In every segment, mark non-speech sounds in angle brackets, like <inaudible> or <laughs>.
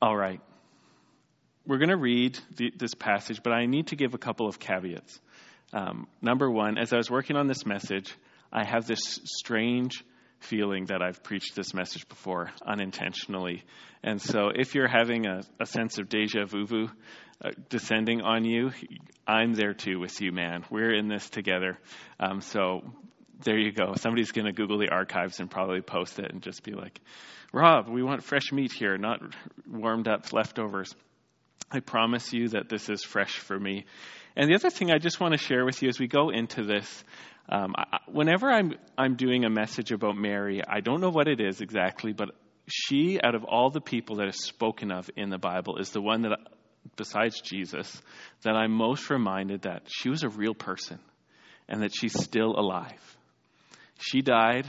All right. We're going to read the, this passage, but I need to give a couple of caveats. Um, number one, as I was working on this message, I have this strange feeling that I've preached this message before unintentionally. And so if you're having a, a sense of deja vu uh, descending on you, I'm there too with you, man. We're in this together. Um, so there you go. Somebody's going to Google the archives and probably post it and just be like, Rob, we want fresh meat here, not warmed up leftovers. I promise you that this is fresh for me. And the other thing I just want to share with you as we go into this, um, I, whenever I'm I'm doing a message about Mary, I don't know what it is exactly, but she, out of all the people that is spoken of in the Bible, is the one that, besides Jesus, that I'm most reminded that she was a real person and that she's still alive. She died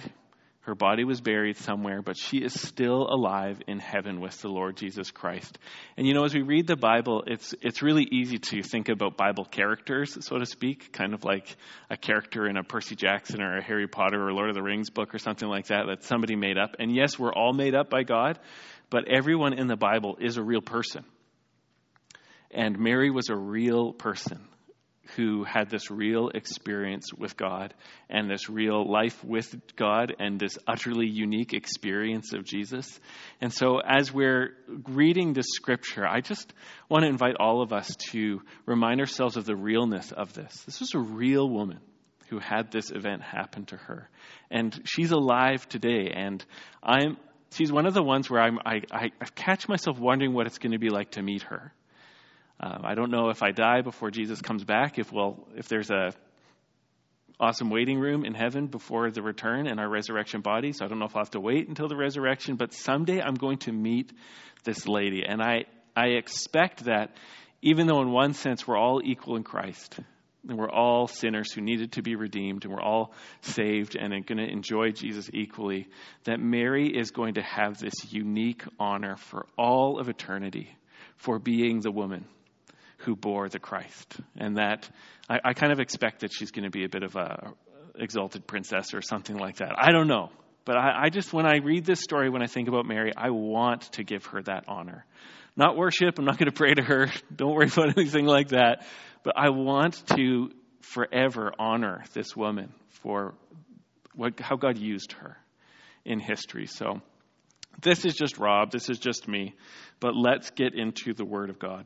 her body was buried somewhere, but she is still alive in heaven with the Lord Jesus Christ. And you know, as we read the Bible, it's, it's really easy to think about Bible characters, so to speak, kind of like a character in a Percy Jackson or a Harry Potter or Lord of the Rings book or something like that that somebody made up. And yes, we're all made up by God, but everyone in the Bible is a real person. And Mary was a real person who had this real experience with God and this real life with God and this utterly unique experience of Jesus. And so, as we're reading this scripture, I just want to invite all of us to remind ourselves of the realness of this. This was a real woman who had this event happen to her. And she's alive today. And I'm, she's one of the ones where I'm, I, I, I catch myself wondering what it's going to be like to meet her um, I don't know if I die before Jesus comes back, if well, if there's a awesome waiting room in heaven before the return and our resurrection body. So I don't know if I'll have to wait until the resurrection, but someday I'm going to meet this lady. And I, I expect that even though in one sense we're all equal in Christ, and we're all sinners who needed to be redeemed, and we're all saved and are going to enjoy Jesus equally, that Mary is going to have this unique honor for all of eternity for being the woman who bore the Christ. And that I, I kind of expect that she's going to be a bit of a exalted princess or something like that. I don't know. But I, I just, when I read this story, when I think about Mary, I want to give her that honor. Not worship. I'm not going to pray to her. <laughs> Don't worry about anything like that. But I want to forever honor this woman for what, how God used her in history. So this is just Rob. This is just me. But let's get into the Word of God.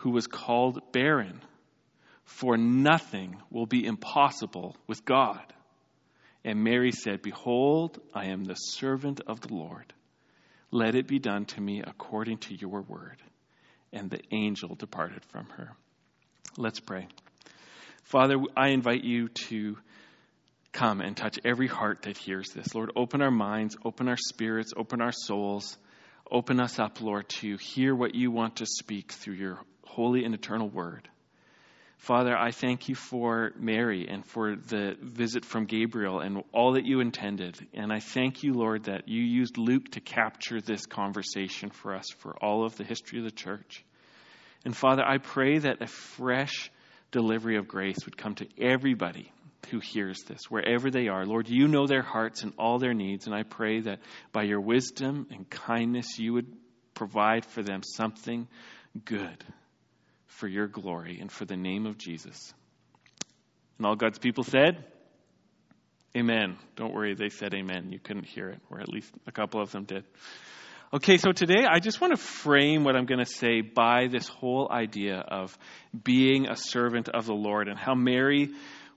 who was called barren, for nothing will be impossible with God. And Mary said, Behold, I am the servant of the Lord. Let it be done to me according to your word. And the angel departed from her. Let's pray. Father, I invite you to come and touch every heart that hears this. Lord, open our minds, open our spirits, open our souls. Open us up, Lord, to hear what you want to speak through your holy and eternal word. Father, I thank you for Mary and for the visit from Gabriel and all that you intended. And I thank you, Lord, that you used Luke to capture this conversation for us for all of the history of the church. And Father, I pray that a fresh delivery of grace would come to everybody who hears this, wherever they are. Lord, you know their hearts and all their needs. And I pray that by your wisdom and kindness, you would provide for them something good for your glory and for the name of Jesus. And all God's people said, Amen. Don't worry, they said amen. You couldn't hear it, or at least a couple of them did. Okay, so today I just want to frame what I'm going to say by this whole idea of being a servant of the Lord and how Mary,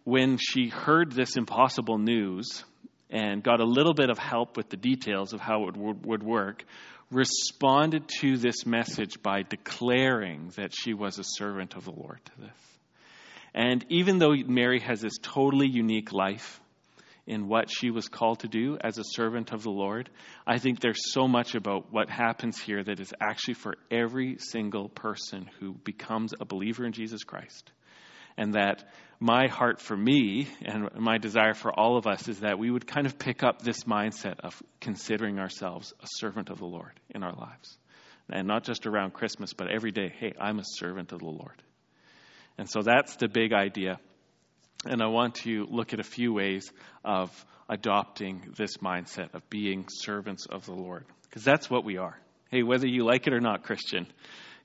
when she heard this impossible news and got a little bit of help with the details of how it would work, responded to this message by declaring that she was a servant of the Lord to this. And even though Mary has this totally unique life in what she was called to do as a servant of the Lord, I think there's so much about what happens here that is actually for every single person who becomes a believer in Jesus Christ. And that my heart for me and my desire for all of us is that we would kind of pick up this mindset of considering ourselves a servant of the Lord in our lives. And not just around Christmas, but every day, hey, I'm a servant of the Lord. And so that's the big idea. And I want to look at a few ways of adopting this mindset of being servants of the Lord. Because that's what we are. Hey, whether you like it or not, Christian,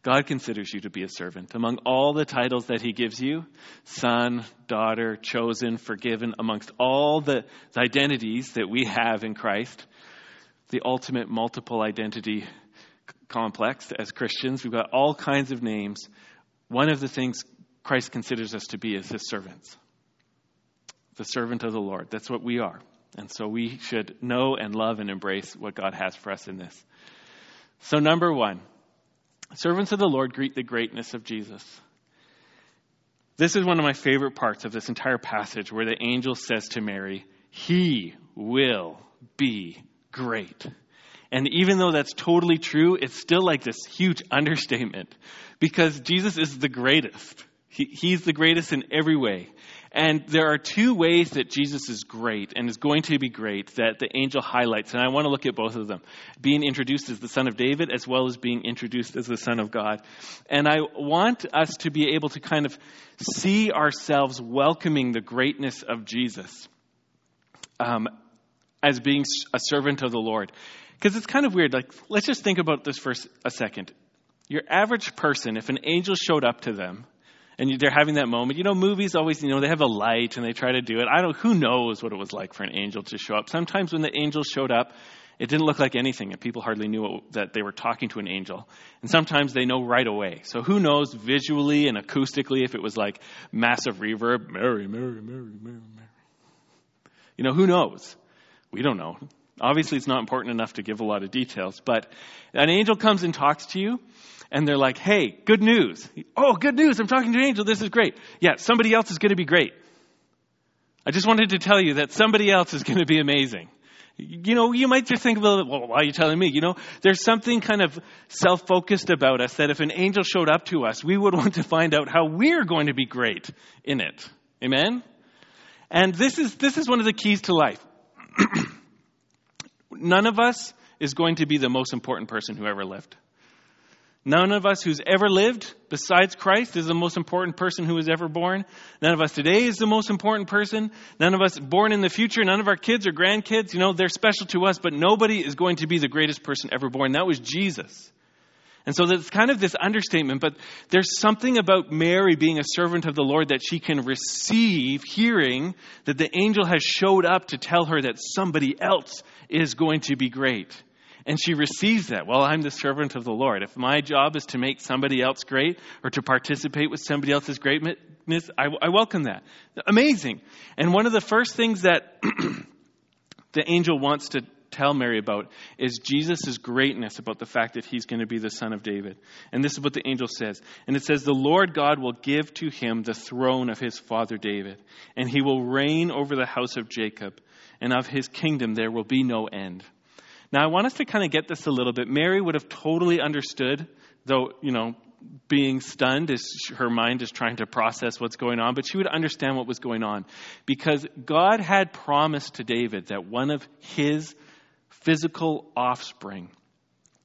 God considers you to be a servant. Among all the titles that He gives you son, daughter, chosen, forgiven, amongst all the, identities that we have in Christ, the ultimate multiple identity complex as Christians, we've got all kinds of names. One of the things Christ considers us to be is His servants, the servant of the Lord. That's what we are. And so we should know and love and embrace what God has for us in this. So, number one, Servants of the Lord greet the greatness of Jesus. This is one of my favorite parts of this entire passage where the angel says to Mary, He will be great. And even though that's totally true, it's still like this huge <laughs> understatement because Jesus is the greatest. He, he's the greatest in every way. And there are two ways that Jesus is great and is going to be great that the angel highlights. And I want to look at both of them being introduced as the Son of David, as well as being introduced as the Son of God. And I want us to be able to kind of see ourselves welcoming the greatness of Jesus um, as being a servant of the Lord. Because it's kind of weird. Like, let's just think about this for a second. Your average person, if an angel showed up to them, and they're having that moment. You know, movies always, you know, they have a light and they try to do it. I don't, who knows what it was like for an angel to show up. Sometimes when the angel showed up, it didn't look like anything, and people hardly knew what, that they were talking to an angel. And sometimes they know right away. So who knows visually and acoustically if it was like massive reverb, Mary, Mary, Mary, Mary, Mary. You know, who knows? We don't know. Obviously, it's not important enough to give a lot of details, but an angel comes and talks to you, and they're like, hey, good news. Oh, good news. I'm talking to an angel. This is great. Yeah, somebody else is going to be great. I just wanted to tell you that somebody else is going to be amazing. You know, you might just think well, why are you telling me? You know, there's something kind of self focused about us that if an angel showed up to us, we would <laughs> want to find out how we're going to be great in it. Amen? And this is, this is one of the keys to life. <clears throat> None of us is going to be the most important person who ever lived. None of us who's ever lived besides Christ is the most important person who was ever born. None of us today is the most important person. None of us born in the future. None of our kids or grandkids, you know, they're special to us, but nobody is going to be the greatest person ever born. That was Jesus. And so that's kind of this understatement, but there's something about Mary being a servant of the Lord that she can receive hearing that the angel has showed up to tell her that somebody else is going to be great. And she receives that. Well, I'm the servant of the Lord. If my job is to make somebody else great or to participate with somebody else's greatness, I, I welcome that. Amazing. And one of the first things that <clears throat> the angel wants to tell Mary about is Jesus' greatness about the fact that he's going to be the son of David. And this is what the angel says. And it says, The Lord God will give to him the throne of his father David, and he will reign over the house of Jacob, and of his kingdom there will be no end. Now, I want us to kind of get this a little bit. Mary would have totally understood, though, you know, being stunned as her mind is trying to process what's going on, but she would understand what was going on because God had promised to David that one of his physical offspring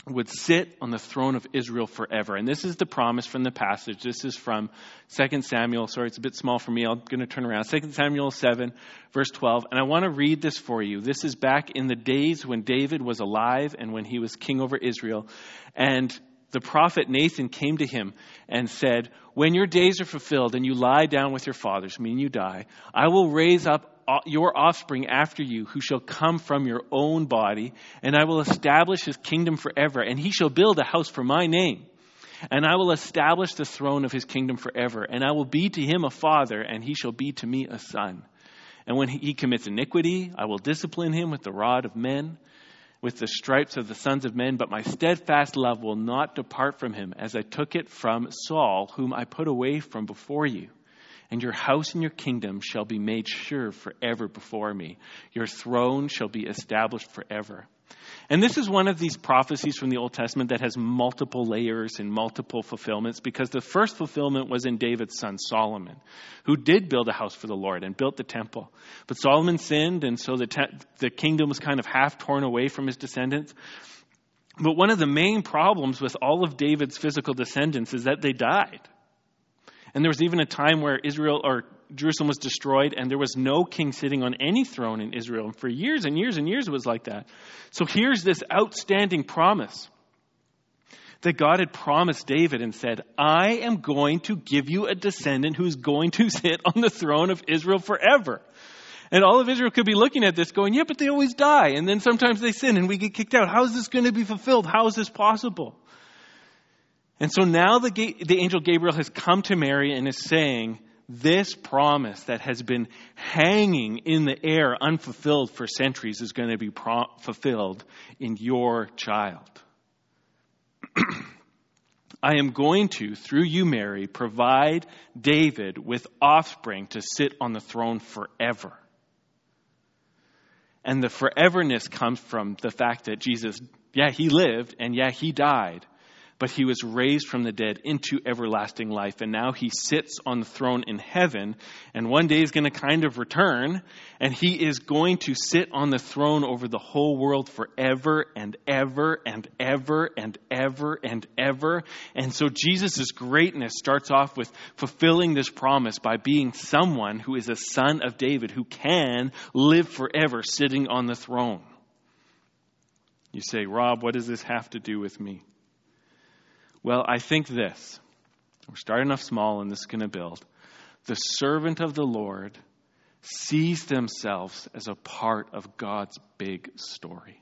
would sit on the throne of Israel forever. And this is the promise from the passage. This is from 2 Samuel. Sorry, it's a bit small for me. I'm going to turn around. 2 Samuel 7, verse 12. And I want to read this for you. This is back in the days when David was alive and when he was king over Israel. And the prophet Nathan came to him and said, When your days are fulfilled and you lie down with your fathers, meaning you die, I will raise up Uh, your offspring after you, who shall come from your own body, and I will establish his kingdom forever, and he shall build a house for my name. And I will establish the throne of his kingdom forever, and I will be to him a father, and he shall be to me a son. And when he commits iniquity, I will discipline him with the rod of men, with the stripes of the sons of men, but my steadfast love will not depart from him, as I took it from Saul, whom I put away from before you and your house and your kingdom shall be made sure forever before me. Your throne shall be established forever. And this is one of these prophecies from the Old Testament that has multiple layers and multiple fulfillments because the first fulfillment was in David's son Solomon, who did build a house for the Lord and built the temple. But Solomon sinned, and so the, te- the kingdom was kind of half torn away from his descendants. But one of the main problems with all of David's physical descendants is that they died. And there was even a time where Israel or Jerusalem was destroyed, and there was no king sitting on any throne in Israel. And for years and years and years, it was like that. So here's this outstanding promise that God had promised David and said, I am going to give you a descendant who's going to <laughs> sit on the throne of Israel forever. And all of Israel could be looking at this going, yeah, but they always die. And then sometimes they sin and we get kicked out. How is this going to be fulfilled? How is this possible? And so now the, the angel Gabriel has come to Mary and is saying, this promise that has been hanging in the air unfulfilled for centuries is going to be pro- fulfilled in your child. <clears throat> I am going to, through you, Mary, provide David with offspring to sit on the throne forever. And the foreverness comes from the fact that Jesus, yeah, he lived and yeah, he died, but he was raised from the dead into everlasting life. And now he sits on the throne in heaven. And one day he's going to kind of return. And he is going to sit on the throne over the whole world forever and ever and ever and ever and ever. And so Jesus' greatness starts off with fulfilling this promise by being someone who is a son of David who can live forever sitting on the throne. You say, Rob, what does this have to do with me? Well, I think this. We're starting off small and this is going to build. The servant of the Lord sees themselves as a part of God's big story.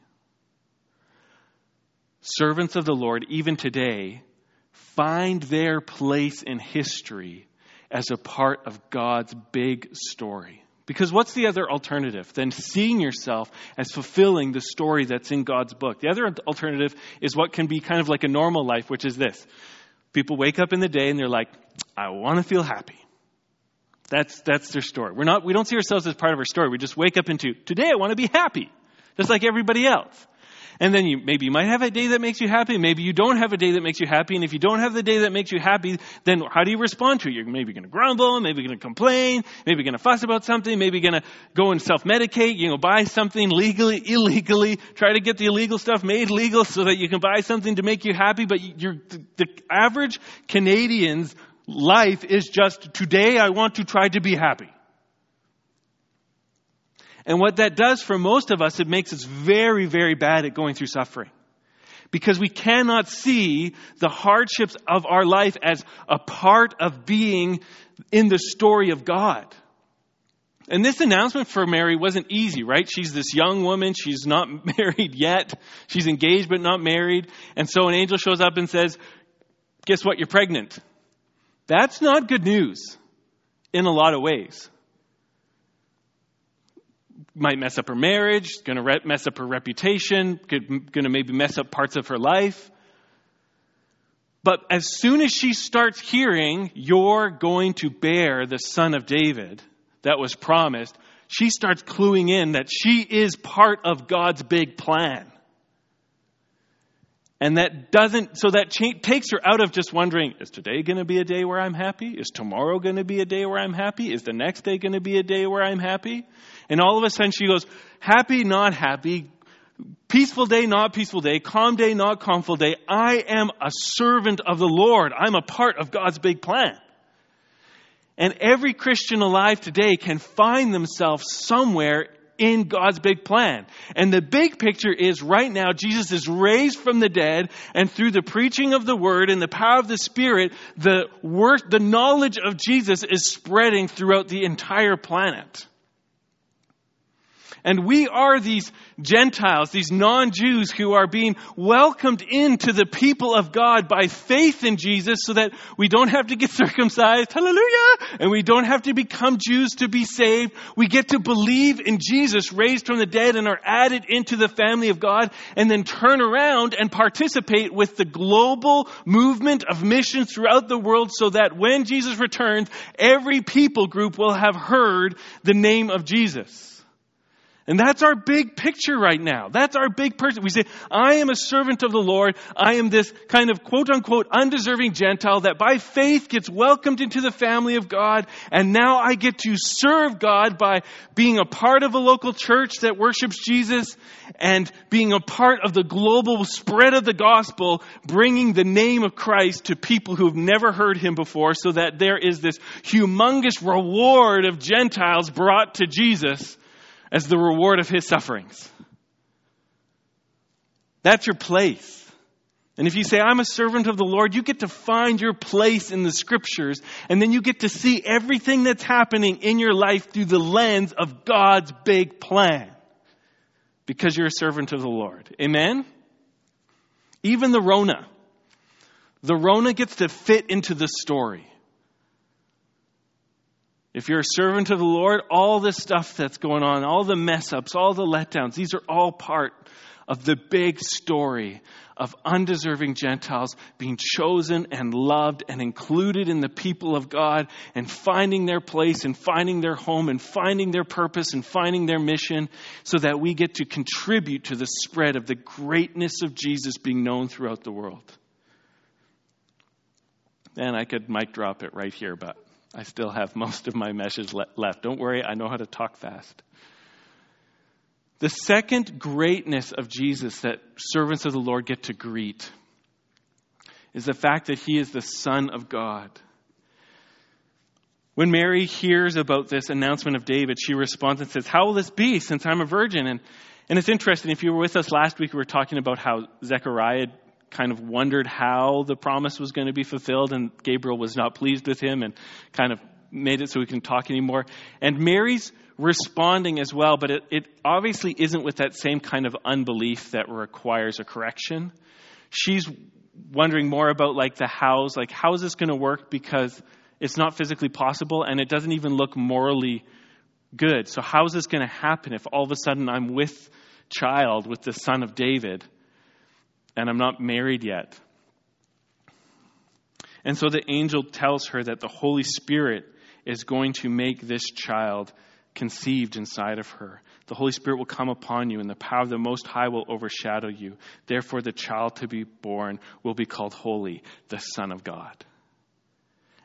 Servants of the Lord, even today, find their place in history as a part of God's big story. Because what's the other alternative than seeing yourself as fulfilling the story that's in God's book? The other alternative is what can be kind of like a normal life, which is this. People wake up in the day and they're like, I want to feel happy. That's, that's their story. We're not, we don't see ourselves as part of our story. We just wake up into, today I want to be happy, just like everybody else. And then you maybe you might have a day that makes you happy. Maybe you don't have a day that makes you happy. And if you don't have the day that makes you happy, then how do you respond to it? You're maybe going to grumble, maybe going to complain, maybe going to fuss about something, maybe going to go and self-medicate, you know, buy something legally, illegally, try to get the illegal stuff made legal so that you can buy something to make you happy. But you're, the average Canadian's life is just today I want to try to be happy. And what that does for most of us, it makes us very, very bad at going through suffering. Because we cannot see the hardships of our life as a part of being in the story of God. And this announcement for Mary wasn't easy, right? She's this young woman. She's not <laughs> married yet. She's engaged but not married. And so an angel shows up and says, Guess what? You're pregnant. That's not good news in a lot of ways might mess up her marriage, going to re- mess up her reputation, going to maybe mess up parts of her life. But as soon as she starts hearing, you're going to bear the son of David that was promised, she starts cluing in that she is part of God's big plan. And that doesn't, so that takes her out of just wondering, is today going to be a day where I'm happy? Is tomorrow going to be a day where I'm happy? Is the next day going to be a day where I'm happy? And all of a sudden she goes, happy, not happy, peaceful day, not peaceful day, calm day, not calmful day. I am a servant of the Lord. I'm a part of God's big plan. And every Christian alive today can find themselves somewhere in God's big plan. And the big picture is right now, Jesus is raised from the dead, and through the preaching of the word and the power of the Spirit, the word, the knowledge of Jesus is spreading throughout the entire planet. And we are these Gentiles, these non-Jews who are being welcomed into the people of God by faith in Jesus so that we don't have to get <laughs> circumcised, hallelujah, and we don't have to become Jews to be saved. We get to believe in Jesus raised from the dead and are added into the family of God and then turn around and participate with the global movement of missions throughout the world so that when Jesus returns, every people group will have heard the name of Jesus. And that's our big picture right now. That's our big person. We say, I am a servant of the Lord. I am this kind of quote unquote undeserving Gentile that by faith gets welcomed into the family of God. And now I get to serve God by being a part of a local church that worships Jesus and being a part of the global spread of the gospel, bringing the name of Christ to people who've never heard him before so that there is this humongous reward of Gentiles brought to Jesus as the reward of his sufferings. That's your place. And if you say, I'm a servant of the Lord, you get to find your place in the scriptures, and then you get to see everything that's happening in your life through the lens of God's big plan. Because you're a servant of the Lord. Amen? Even the Rona. The Rona gets to fit into the story. If you're a servant of the Lord, all this stuff that's going on, all the mess ups, all the letdowns, these are all part of the big story of undeserving Gentiles being chosen and loved and included in the people of God and finding their place and finding their home and finding their purpose and finding their mission so that we get to contribute to the spread of the greatness of Jesus being known throughout the world. And I could mic drop it right here, but I still have most of my message le- left. Don't worry, I know how to talk fast. The second greatness of Jesus that servants of the Lord get to greet is the fact that he is the Son of God. When Mary hears about this announcement of David, she responds and says, How will this be since I'm a virgin? And, and it's interesting. If you were with us last week, we were talking about how Zechariah kind of wondered how the promise was going to be fulfilled, and Gabriel was not pleased with him and kind of made it so he can talk anymore. And Mary's responding as well, but it, it obviously isn't with that same kind of unbelief that requires a correction. She's wondering more about like the hows, like how is this going to work because it's not physically possible and it doesn't even look morally good. So how is this going to happen if all of a sudden I'm with child with the son of David? And I'm not married yet. And so the angel tells her that the Holy Spirit is going to make this child conceived inside of her. The Holy Spirit will come upon you, and the power of the Most High will overshadow you. Therefore, the child to be born will be called Holy, the Son of God.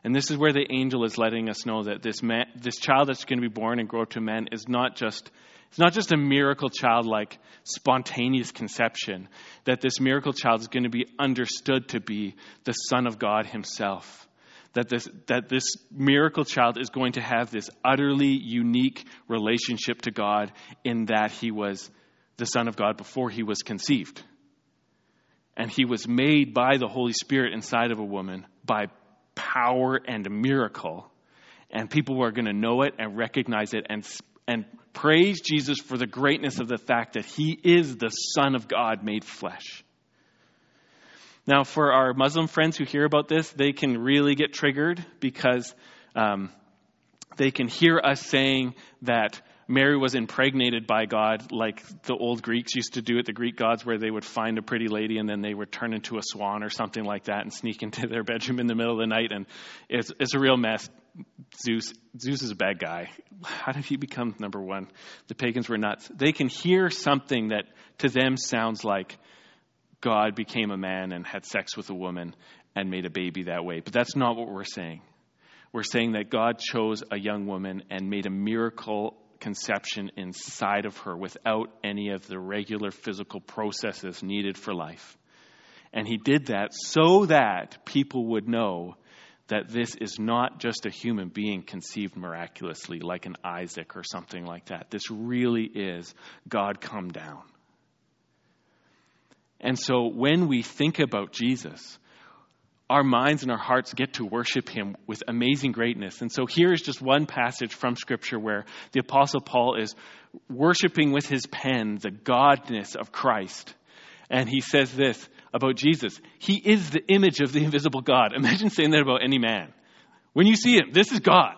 And this is where the angel is letting us know that this, man, this child that's going to be born and grow to man is not just it's not just a miracle child like spontaneous conception, that this miracle child is going to be understood to be the Son of God Himself. That this, that this miracle child is going to have this utterly unique relationship to God in that He was the Son of God before He was conceived. And He was made by the Holy Spirit inside of a woman by power and miracle. And people are going to know it and recognize it and, and Praise Jesus for the greatness of the fact that he is the Son of God made flesh. Now, for our Muslim friends who hear about this, they can really get triggered because um, they can hear us saying that Mary was impregnated by God, like the old Greeks used to do it, the Greek gods, where they would find a pretty lady and then they would turn into a swan or something like that and sneak into their bedroom in the middle of the night. And it's, it's a real mess. Zeus, Zeus is a bad guy. How did he become number one? The pagans were nuts. They can hear something that to them sounds like God became a man and had sex with a woman and made a baby that way. But that's not what we're saying. We're saying that God chose a young woman and made a miracle conception inside of her without any of the regular physical processes needed for life. And he did that so that people would know that this is not just a human being conceived miraculously like an Isaac or something like that. This really is God come down. And so when we think about Jesus, our minds and our hearts get to worship him with amazing greatness. And so here is just one passage from Scripture where the Apostle Paul is worshiping with his pen the godness of Christ. And he says this about Jesus He is the image of the invisible God. Imagine saying that about any man. When you see him, this is God,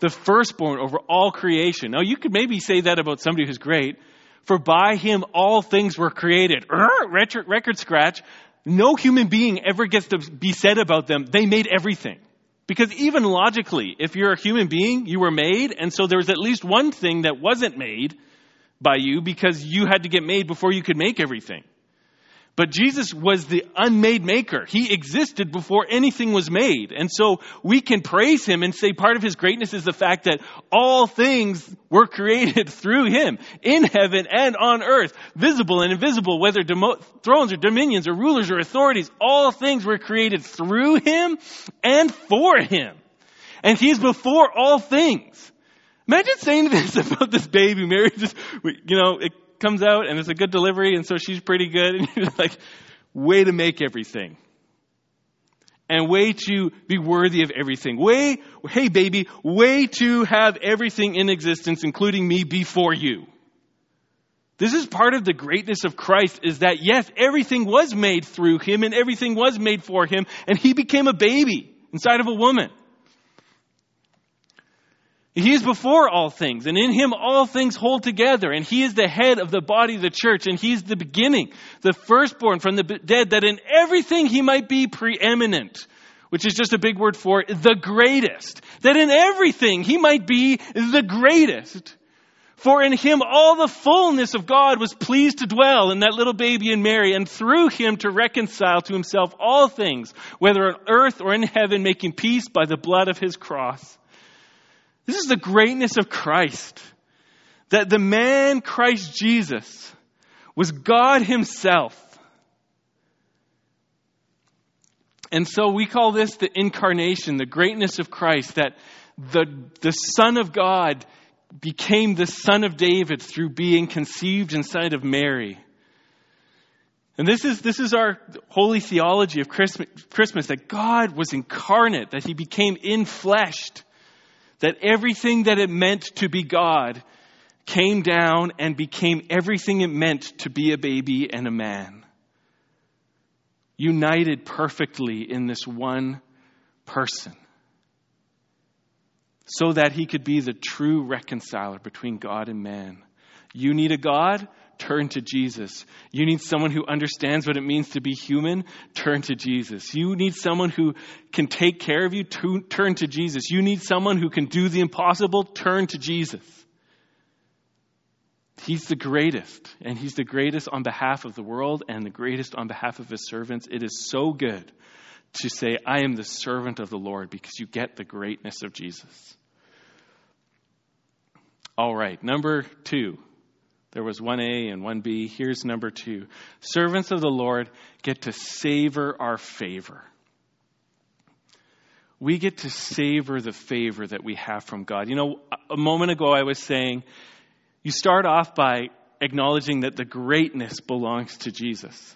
the firstborn over all creation. Now, you could maybe say that about somebody who's great. For by him all things were created. Record, record scratch. No human being ever gets to be said about them, they made everything. Because even logically, if you're a human being, you were made, and so there was at least one thing that wasn't made by you because you had to get made before you could make everything. But Jesus was the unmade maker. He existed before anything was made. And so we can praise him and say part of his greatness is the fact that all things were created <laughs> through him in heaven and on earth, visible and invisible, whether demo- thrones or dominions or rulers or authorities, all things were created through him and for him. And he's before all things. Imagine saying this <laughs> about this baby. Mary just, you know, it comes out and it's a good delivery, and so she's pretty good. <laughs> And you're like, way to make everything. And way to be worthy of everything. Way, hey baby, way to have everything in existence, including me, before you. This is part of the greatness of Christ is that yes, everything was made through him and everything was made for him, and he became a baby inside of a woman. He is before all things, and in him all things hold together, and he is the head of the body of the church, and he's the beginning, the firstborn from the dead, that in everything he might be preeminent, which is just a big word for the greatest. That in everything he might be the greatest. For in him all the fullness of God was pleased to dwell in that little baby in Mary, and through him to reconcile to himself all things, whether on earth or in heaven, making peace by the blood of his cross. This is the greatness of Christ. That the man Christ Jesus was God Himself. And so we call this the incarnation, the greatness of Christ, that the, the Son of God became the Son of David through being conceived inside of Mary. And this is, this is our holy theology of Christmas, Christmas, that God was incarnate, that He became infleshed that everything that it meant to be God came down and became everything it meant to be a baby and a man. United perfectly in this one person. So that he could be the true reconciler between God and man. You need a God? turn to Jesus. You need someone who understands what it means to be human, turn to Jesus. You need someone who can take care of you, turn to Jesus. You need someone who can do the impossible, turn to Jesus. He's the greatest, and He's the greatest on behalf of the world and the greatest on behalf of His servants. It is so good to say, I am the servant of the Lord because you get the greatness of Jesus. All right, number two. There was 1A and 1B. Here's number two. Servants of the Lord get to savor our favor. We get to savor the favor that we have from God. You know, a moment ago I was saying, you start off by acknowledging that the greatness belongs to Jesus.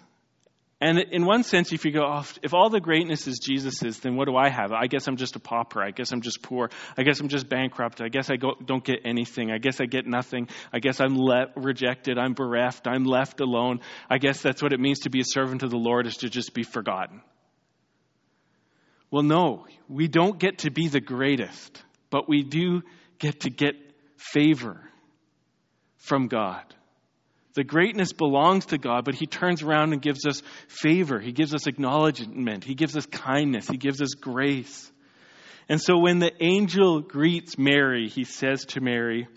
And in one sense, if you go, oh, if all the greatness is Jesus's, then what do I have? I guess I'm just a pauper. I guess I'm just poor. I guess I'm just bankrupt. I guess I go, don't get anything. I guess I get nothing. I guess I'm le- rejected. I'm bereft. I'm left alone. I guess that's what it means to be a servant of the Lord is to just be forgotten. Well, no, we don't get to be the greatest, but we do get to get favor from God. The greatness belongs to God, but He turns around and gives us favor. He gives us acknowledgement. He gives us kindness. He gives us grace. And so when the angel greets Mary, he says to Mary,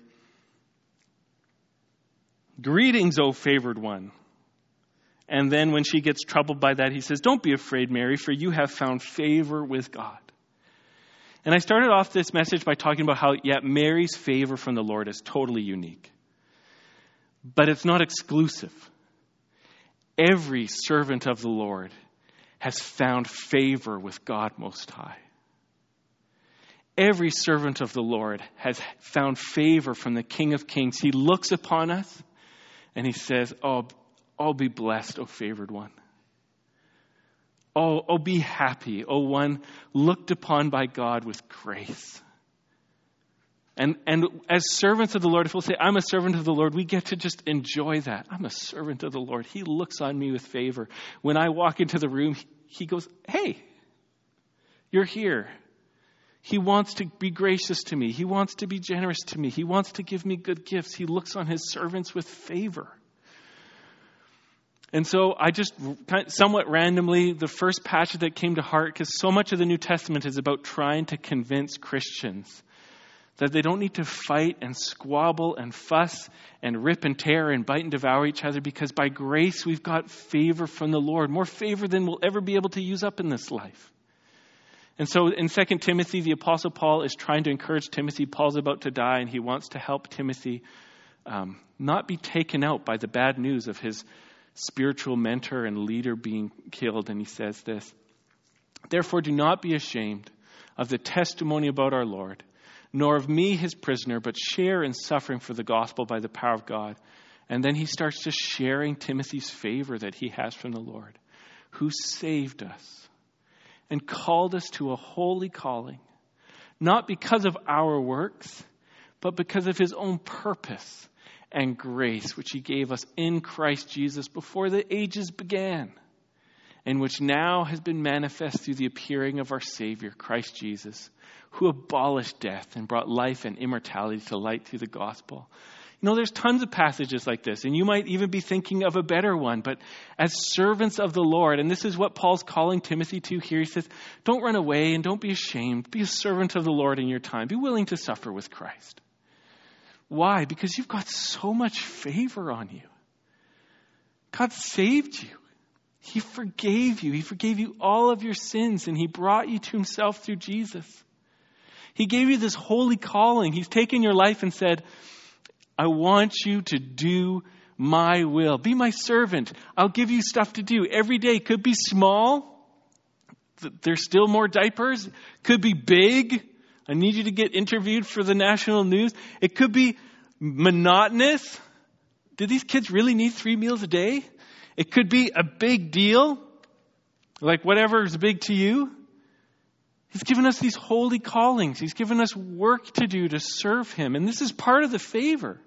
Greetings, O favored one. And then when she gets troubled by that, he says, Don't be afraid, Mary, for you have found favor with God. And I started off this message by talking about how, yeah, Mary's favor from the Lord is totally unique. But it's not exclusive. Every servant of the Lord has found favor with God Most High. Every servant of the Lord has found favor from the King of Kings. He looks upon us and he says, Oh, oh be blessed, O favored one. Oh, oh, be happy, oh one looked upon by God with grace. And, and as servants of the Lord, if we'll say, I'm a servant of the Lord, we get to just enjoy that. I'm a servant of the Lord. He looks on me with favor. When I walk into the room, he goes, Hey, you're here. He wants to be gracious to me. He wants to be generous to me. He wants to give me good gifts. He looks on his servants with favor. And so I just somewhat randomly, the first passage that came to heart, because so much of the New Testament is about trying to convince Christians that they don't need to fight and squabble and fuss and rip and tear and bite and devour each other because by grace we've got favor from the Lord, more favor than we'll ever be able to use up in this life. And so in 2 Timothy, the Apostle Paul is trying to encourage Timothy. Paul's about to die, and he wants to help Timothy um, not be taken out by the bad news of his spiritual mentor and leader being killed. And he says this Therefore, do not be ashamed of the testimony about our Lord, nor of me, his prisoner, but share in suffering for the gospel by the power of God. And then he starts just sharing Timothy's favor that he has from the Lord, who saved us and called us to a holy calling, not because of our works, but because of his own purpose and grace which he gave us in Christ Jesus before the ages began, and which now has been manifest through the appearing of our Savior, Christ Jesus, who abolished death and brought life and immortality to light through the gospel. You know, there's tons of passages like this, and you might even be thinking of a better one, but as servants of the Lord, and this is what Paul's calling Timothy to here, he says, Don't run away and don't be ashamed. Be a servant of the Lord in your time. Be willing to suffer with Christ. Why? Because you've got so much favor on you. God saved you. He forgave you. He forgave you all of your sins and He brought you to Himself through Jesus. He gave you this holy calling. He's taken your life and said, I want you to do my will. Be my servant. I'll give you stuff to do every day. Could be small. There's still more diapers. Could be big. I need you to get interviewed for the national news. It could be monotonous. Do these kids really need three meals a day? It could be a big deal, like whatever is big to you. He's given us these holy callings. He's given us work to do to serve Him. And this is part of the favor.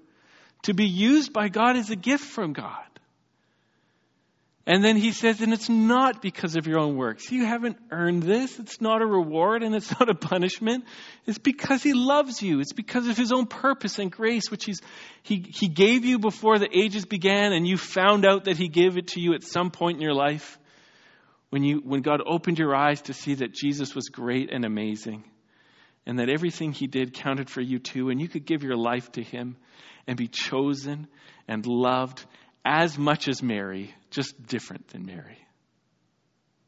To be used by God is a gift from God. And then he says, and it's not because of your own works. You haven't earned this. It's not a reward and it's <laughs> not a punishment. It's because he loves you. It's because of his own purpose and grace, which he's, he, he gave you before the ages began and you found out that he gave it to you at some point in your life when you, when God opened your eyes to see that Jesus was great and amazing and that everything he did counted for you too and you could give your life to him and be chosen and loved as much as Mary, just different than Mary.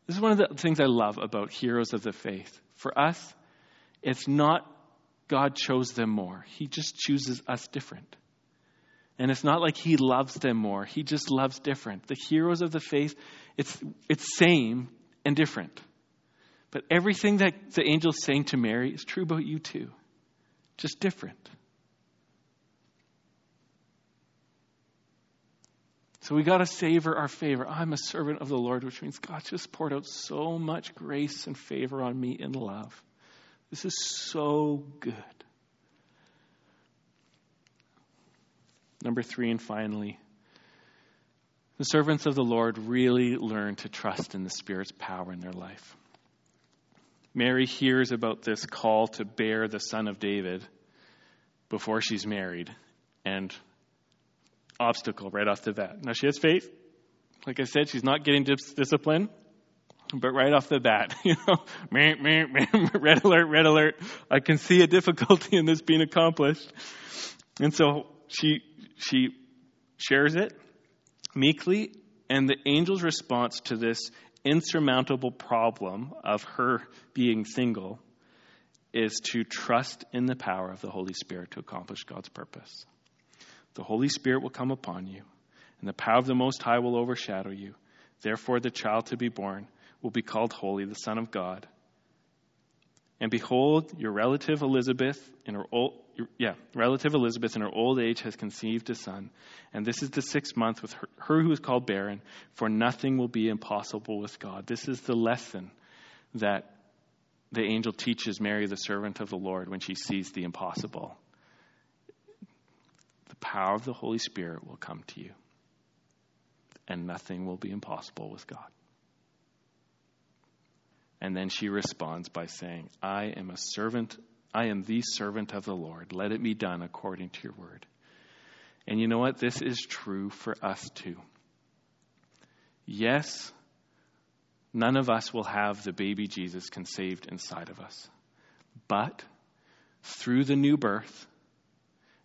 This is one of the things I love about heroes of the faith. For us, it's not God chose them more, He just chooses us different. And it's not like He loves them more, He just loves different. The heroes of the faith, it's, it's same and different. But everything that the angel's saying to Mary is true about you too, just different. So we got to savor our favor. I'm a servant of the Lord, which means God just poured out so much grace and favor on me in love. This is so good. Number three, and finally, the servants of the Lord really learn to trust in the Spirit's power in their life. Mary hears about this call to bear the son of David before she's married, and obstacle right off the bat. Now, she has faith. Like I said, she's not getting dis- discipline, but right off the bat, <laughs> you know, <laughs> red alert, red alert. I can see a difficulty in this being accomplished. And so she, she shares it meekly And the angel's response to this insurmountable problem of her being single is to trust in the power of the Holy Spirit to accomplish God's purpose. The Holy Spirit will come upon you, and the power of the Most High will overshadow you. Therefore, the child to be born will be called Holy, the Son of God. And behold, your relative Elizabeth, in her old, yeah, relative Elizabeth in her old age has conceived a son, and this is the sixth month with her, her who is called barren. For nothing will be impossible with God. This is the lesson that the angel teaches Mary, the servant of the Lord, when she sees the impossible. The power of the Holy Spirit will come to you, and nothing will be impossible with God. And then she responds by saying, I am a servant, I am the servant of the Lord. Let it be done according to your word. And you know what? This is true for us too. Yes, none of us will have the baby Jesus conceived inside of us. But through the new birth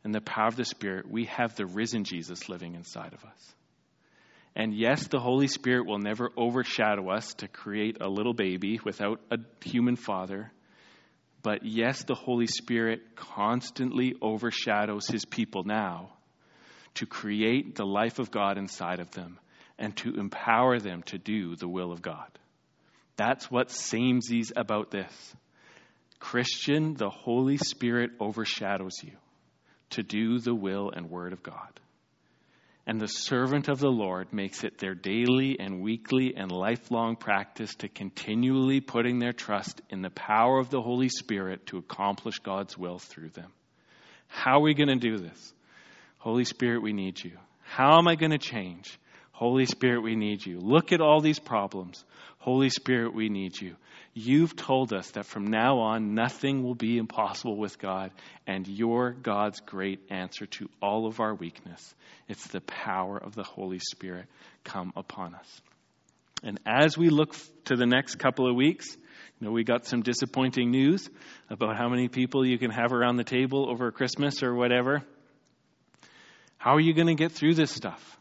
and the power of the Spirit, we have the risen Jesus living inside of us. And yes, the Holy Spirit will never overshadow us to create a little baby without a human father. But yes, the Holy Spirit constantly overshadows his people now to create the life of God inside of them and to empower them to do the will of God. That's what samesies about this. Christian, the Holy Spirit overshadows you to do the will and word of God. And the servant of the Lord makes it their daily and weekly and lifelong practice to continually putting their trust in the power of the Holy Spirit to accomplish God's will through them. How are we going to do this? Holy Spirit, we need you. How am I going to change? Holy Spirit, we need you. Look at all these problems. Holy Spirit, we need you. You've told us that from now on, nothing will be impossible with God, and you're God's great answer to all of our weakness. It's the power of the Holy Spirit come upon us. And as we look to the next couple of weeks, you know, we got some disappointing news about how many people you can have around the table over Christmas or whatever. How are you going to get through this stuff?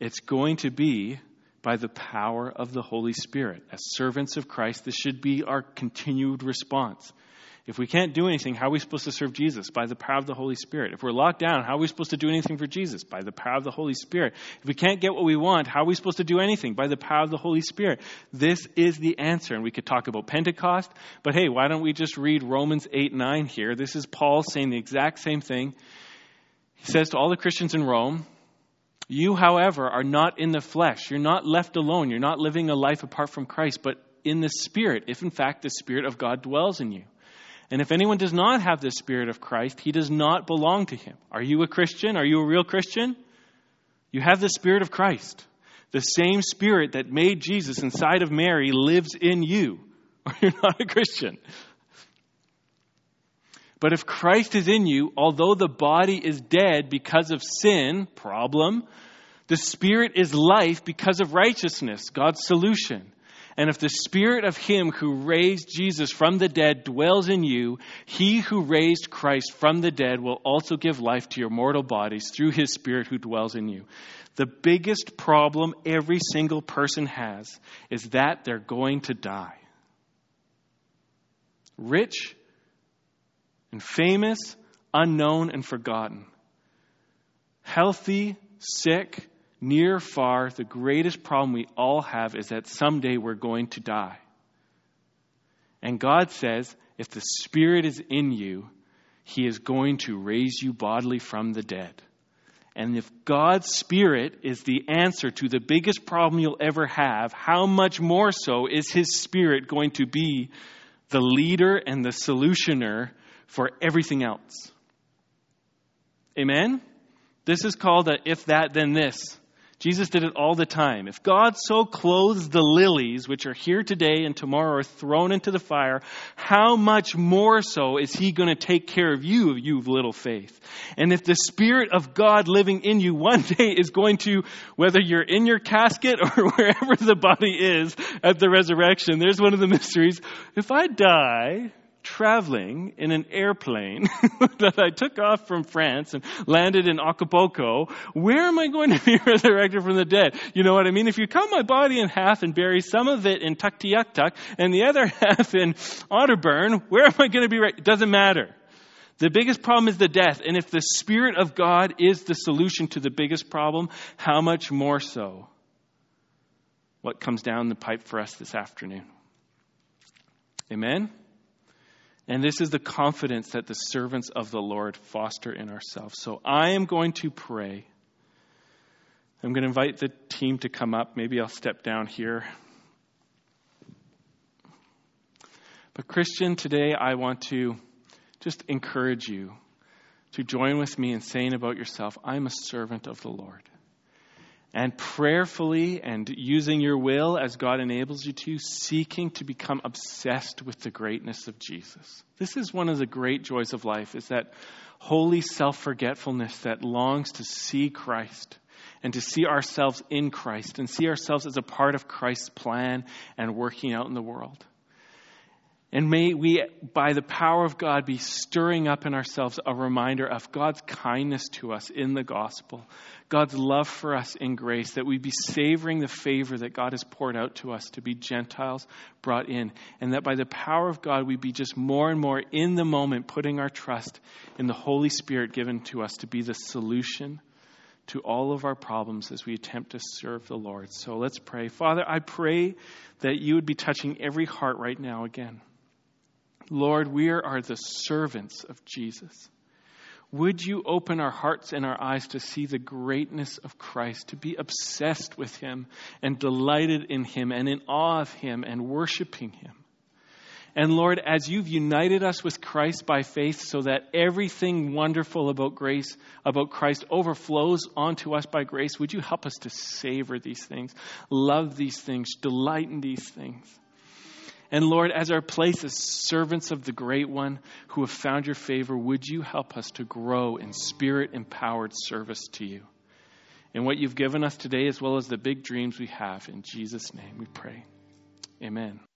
It's going to be by the power of the Holy Spirit. As servants of Christ, this should be our continued response. If we can't do anything, how are we supposed to serve Jesus? By the power of the Holy Spirit. If we're locked down, how are we supposed to do anything for Jesus? By the power of the Holy Spirit. If we can't get what we want, how are we supposed to do anything? By the power of the Holy Spirit. This is the answer. And we could talk about Pentecost, but hey, why don't we just read Romans 8 9 here? This is Paul saying the exact same thing. He says to all the Christians in Rome, you, however, are not in the flesh. You're not left alone. You're not living a life apart from Christ, but in the Spirit, if in fact the Spirit of God dwells in you. And if anyone does not have the Spirit of Christ, he does not belong to him. Are you a Christian? Are you a real Christian? You have the Spirit of Christ. The same Spirit that made Jesus inside of Mary lives in you, <laughs> or you're not a Christian. But if Christ is in you, although the body is dead because of sin, problem, the spirit is life because of righteousness, God's solution. And if the spirit of him who raised Jesus from the dead dwells in you, he who raised Christ from the dead will also give life to your mortal bodies through his spirit who dwells in you. The biggest problem every single person has is that they're going to die. Rich and famous, unknown, and forgotten. Healthy, sick, near, far, the greatest problem we all have is that someday we're going to die. And God says, if the Spirit is in you, He is going to raise you bodily from the dead. And if God's Spirit is the answer to the biggest problem you'll ever have, how much more so is His Spirit going to be the leader and the solutioner for everything else. Amen? This is called a if that, then this. Jesus did it all the time. If God so clothes the lilies, which are here today and tomorrow are thrown into the fire, how much more so is He going to take care of you, you of little faith? And if the Spirit of God living in you one <laughs> day is going to, whether you're in your casket <laughs> or wherever the body is at the resurrection, there's one of the mysteries. If I die, traveling in an airplane <laughs> that I took off from France and landed in Acapulco, where am I going to be <laughs> resurrected from the dead? You know what I mean? If you cut my body in half and bury some of it in Tuktoyaktuk and the other <laughs> half in Otterburn, where am I going to be? Re- it doesn't matter. The biggest problem is the death. And if the Spirit of God is the solution to the biggest problem, how much more so what comes down the pipe for us this afternoon? Amen? And this is the confidence that the servants of the Lord foster in ourselves. So I am going to pray. I'm going to invite the team to come up. Maybe I'll step down here. But, Christian, today I want to just encourage you to join with me in saying about yourself, I'm a servant of the Lord and prayerfully and using your will as God enables you to, seeking to become obsessed with the greatness of Jesus. This is one of the great joys of life is that holy self-forgetfulness that longs to see Christ and to see ourselves in Christ and see ourselves as a part of Christ's plan and working out in the world. And may we, by the power of God, be stirring up in ourselves a reminder of God's kindness to us in the gospel, God's love for us in grace, that we be savoring the favor that God has poured out to us to be Gentiles brought in, and that by the power of God, we be just more and more in the moment putting our trust in the Holy Spirit given to us to be the solution to all of our problems as we attempt to serve the Lord. So let's pray. Father, I pray that you would be touching every heart right now again. Lord, we are the servants of Jesus. Would you open our hearts and our eyes to see the greatness of Christ, to be obsessed with Him and delighted in Him and in awe of Him and worshiping Him? And Lord, as you've united us with Christ by faith so that everything wonderful about grace, about Christ overflows onto us by grace, would you help us to savor these things, love these things, delight in these things? And Lord, as our place as servants of the Great One who have found your favor, would you help us to grow in spirit empowered service to you? In what you've given us today, as well as the big dreams we have. In Jesus' name we pray. Amen.